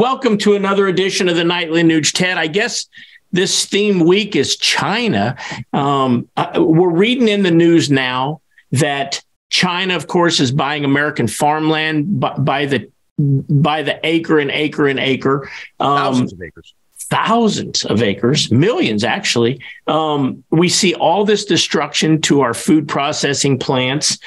Welcome to another edition of the Nightly Nuge. Ted, I guess this theme week is China. Um, uh, we're reading in the news now that China, of course, is buying American farmland by, by the by the acre and acre and acre. Um, thousands of acres. Thousands of acres, millions actually. Um, we see all this destruction to our food processing plants.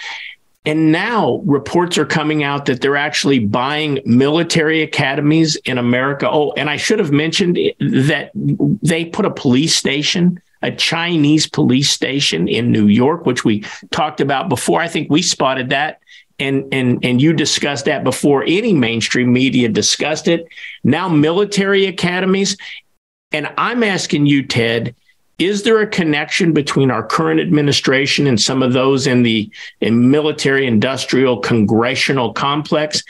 And now reports are coming out that they're actually buying military academies in America. Oh, and I should have mentioned that they put a police station, a Chinese police station in New York, which we talked about before. I think we spotted that and and and you discussed that before any mainstream media discussed it. Now military academies, and I'm asking you, Ted, is there a connection between our current administration and some of those in the in military industrial congressional complex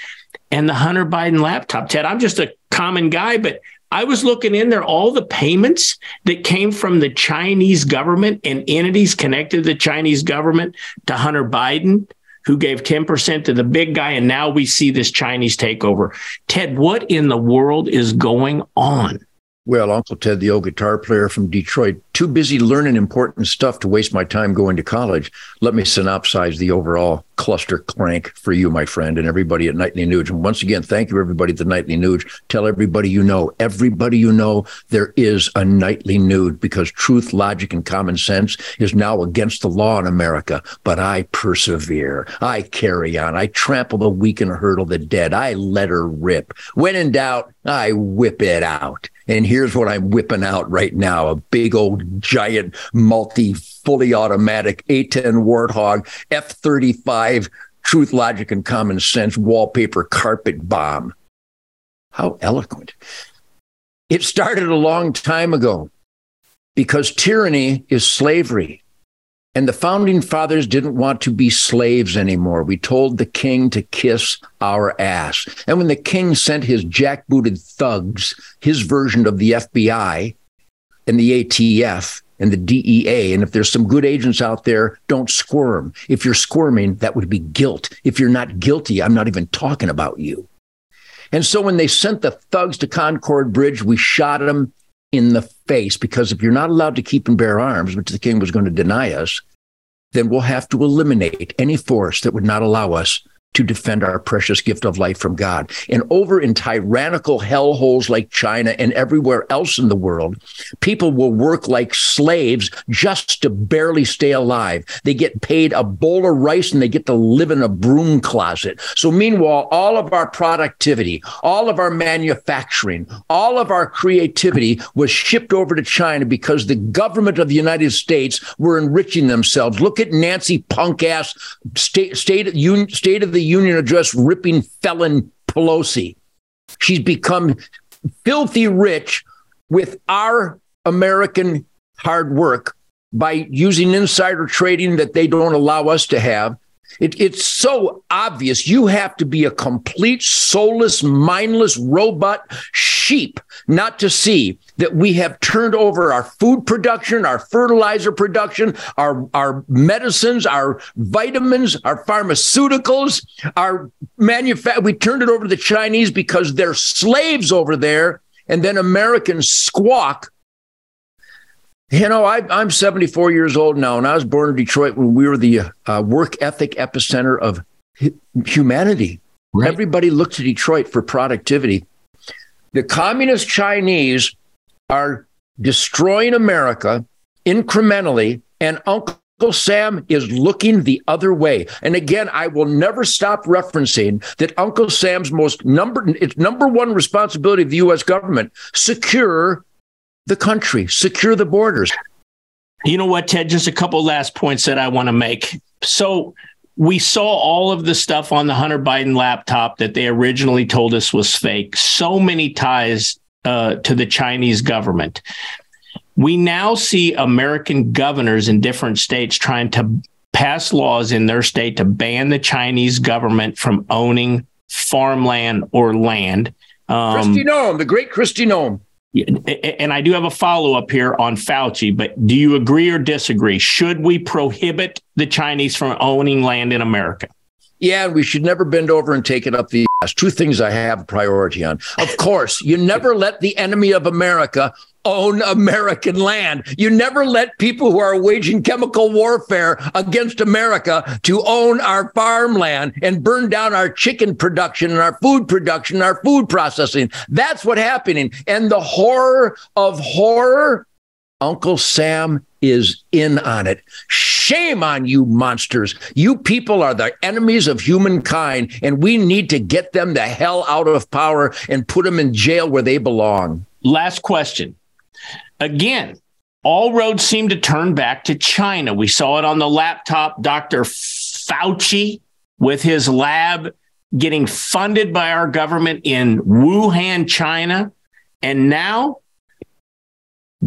and the Hunter Biden laptop? Ted, I'm just a common guy, but I was looking in there, all the payments that came from the Chinese government and entities connected to the Chinese government to Hunter Biden, who gave 10% to the big guy. And now we see this Chinese takeover. Ted, what in the world is going on? Well, Uncle Ted, the old guitar player from Detroit, too busy learning important stuff to waste my time going to college. Let me synopsize the overall cluster crank for you, my friend, and everybody at Nightly Nuge. And once again, thank you, everybody at the Nightly Nuge. Tell everybody you know, everybody you know, there is a Nightly Nuge because truth, logic, and common sense is now against the law in America. But I persevere. I carry on. I trample the weak and hurdle the dead. I let her rip. When in doubt, I whip it out. And here's what I'm whipping out right now a big old giant multi fully automatic A10 Warthog F 35 truth, logic, and common sense wallpaper carpet bomb. How eloquent. It started a long time ago because tyranny is slavery. And the founding fathers didn't want to be slaves anymore. We told the king to kiss our ass. And when the king sent his jackbooted thugs, his version of the FBI and the ATF and the DEA, and if there's some good agents out there, don't squirm. If you're squirming, that would be guilt. If you're not guilty, I'm not even talking about you. And so when they sent the thugs to Concord Bridge, we shot them in the face because if you're not allowed to keep and bear arms, which the king was going to deny us, then we'll have to eliminate any force that would not allow us to defend our precious gift of life from God. And over in tyrannical hellholes like China and everywhere else in the world, people will work like slaves just to barely stay alive. They get paid a bowl of rice and they get to live in a broom closet. So meanwhile, all of our productivity, all of our manufacturing, all of our creativity was shipped over to China because the government of the United States were enriching themselves. Look at Nancy punk ass state, state, state of the Union address ripping felon Pelosi. She's become filthy rich with our American hard work by using insider trading that they don't allow us to have. It, it's so obvious. You have to be a complete, soulless, mindless robot sheep not to see that we have turned over our food production, our fertilizer production, our, our medicines, our vitamins, our pharmaceuticals, our manufacture. We turned it over to the Chinese because they're slaves over there. And then Americans squawk you know, I, am 74 years old now, and I was born in Detroit when we were the uh, work ethic epicenter of humanity. Right. Everybody looked to Detroit for productivity. The communist Chinese are destroying America incrementally, and Uncle Sam is looking the other way. And again, I will never stop referencing that Uncle Sam's most number it's number one responsibility of the US government secure the country, secure the borders. You know what, Ted? Just a couple last points that I want to make. So, we saw all of the stuff on the Hunter Biden laptop that they originally told us was fake. So many ties uh, to the Chinese government. We now see American governors in different states trying to pass laws in their state to ban the Chinese government from owning farmland or land. Um, Kristi Noem, the great Kristi Noem and I do have a follow up here on Fauci, but do you agree or disagree? Should we prohibit the Chinese from owning land in America? Yeah, we should never bend over and take it up the ass. two things I have priority on. Of course, you never let the enemy of America own American land. You never let people who are waging chemical warfare against America to own our farmland and burn down our chicken production and our food production, our food processing. That's what's happening. And the horror of horror, Uncle Sam is in on it. Shame on you, monsters. You people are the enemies of humankind, and we need to get them the hell out of power and put them in jail where they belong. Last question. Again, all roads seem to turn back to China. We saw it on the laptop. Dr. Fauci with his lab getting funded by our government in Wuhan, China. And now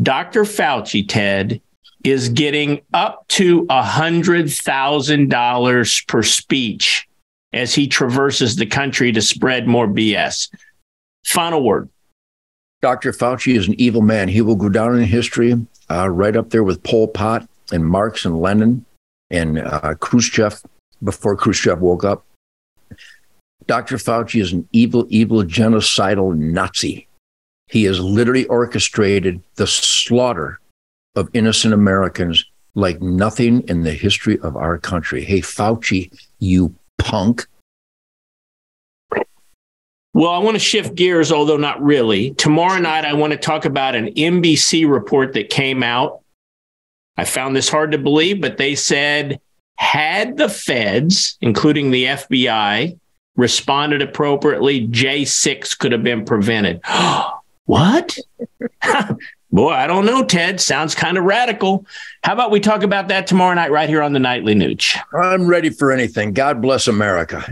Dr. Fauci, Ted, is getting up to $100,000 per speech as he traverses the country to spread more BS. Final word. Dr. Fauci is an evil man. He will go down in history uh, right up there with Pol Pot and Marx and Lenin and uh, Khrushchev before Khrushchev woke up. Dr. Fauci is an evil, evil, genocidal Nazi. He has literally orchestrated the slaughter of innocent Americans like nothing in the history of our country. Hey, Fauci, you punk. Well, I want to shift gears, although not really. Tomorrow night, I want to talk about an NBC report that came out. I found this hard to believe, but they said had the feds, including the FBI, responded appropriately, J6 could have been prevented. what? Boy, I don't know, Ted. Sounds kind of radical. How about we talk about that tomorrow night right here on the Nightly Nuge? I'm ready for anything. God bless America.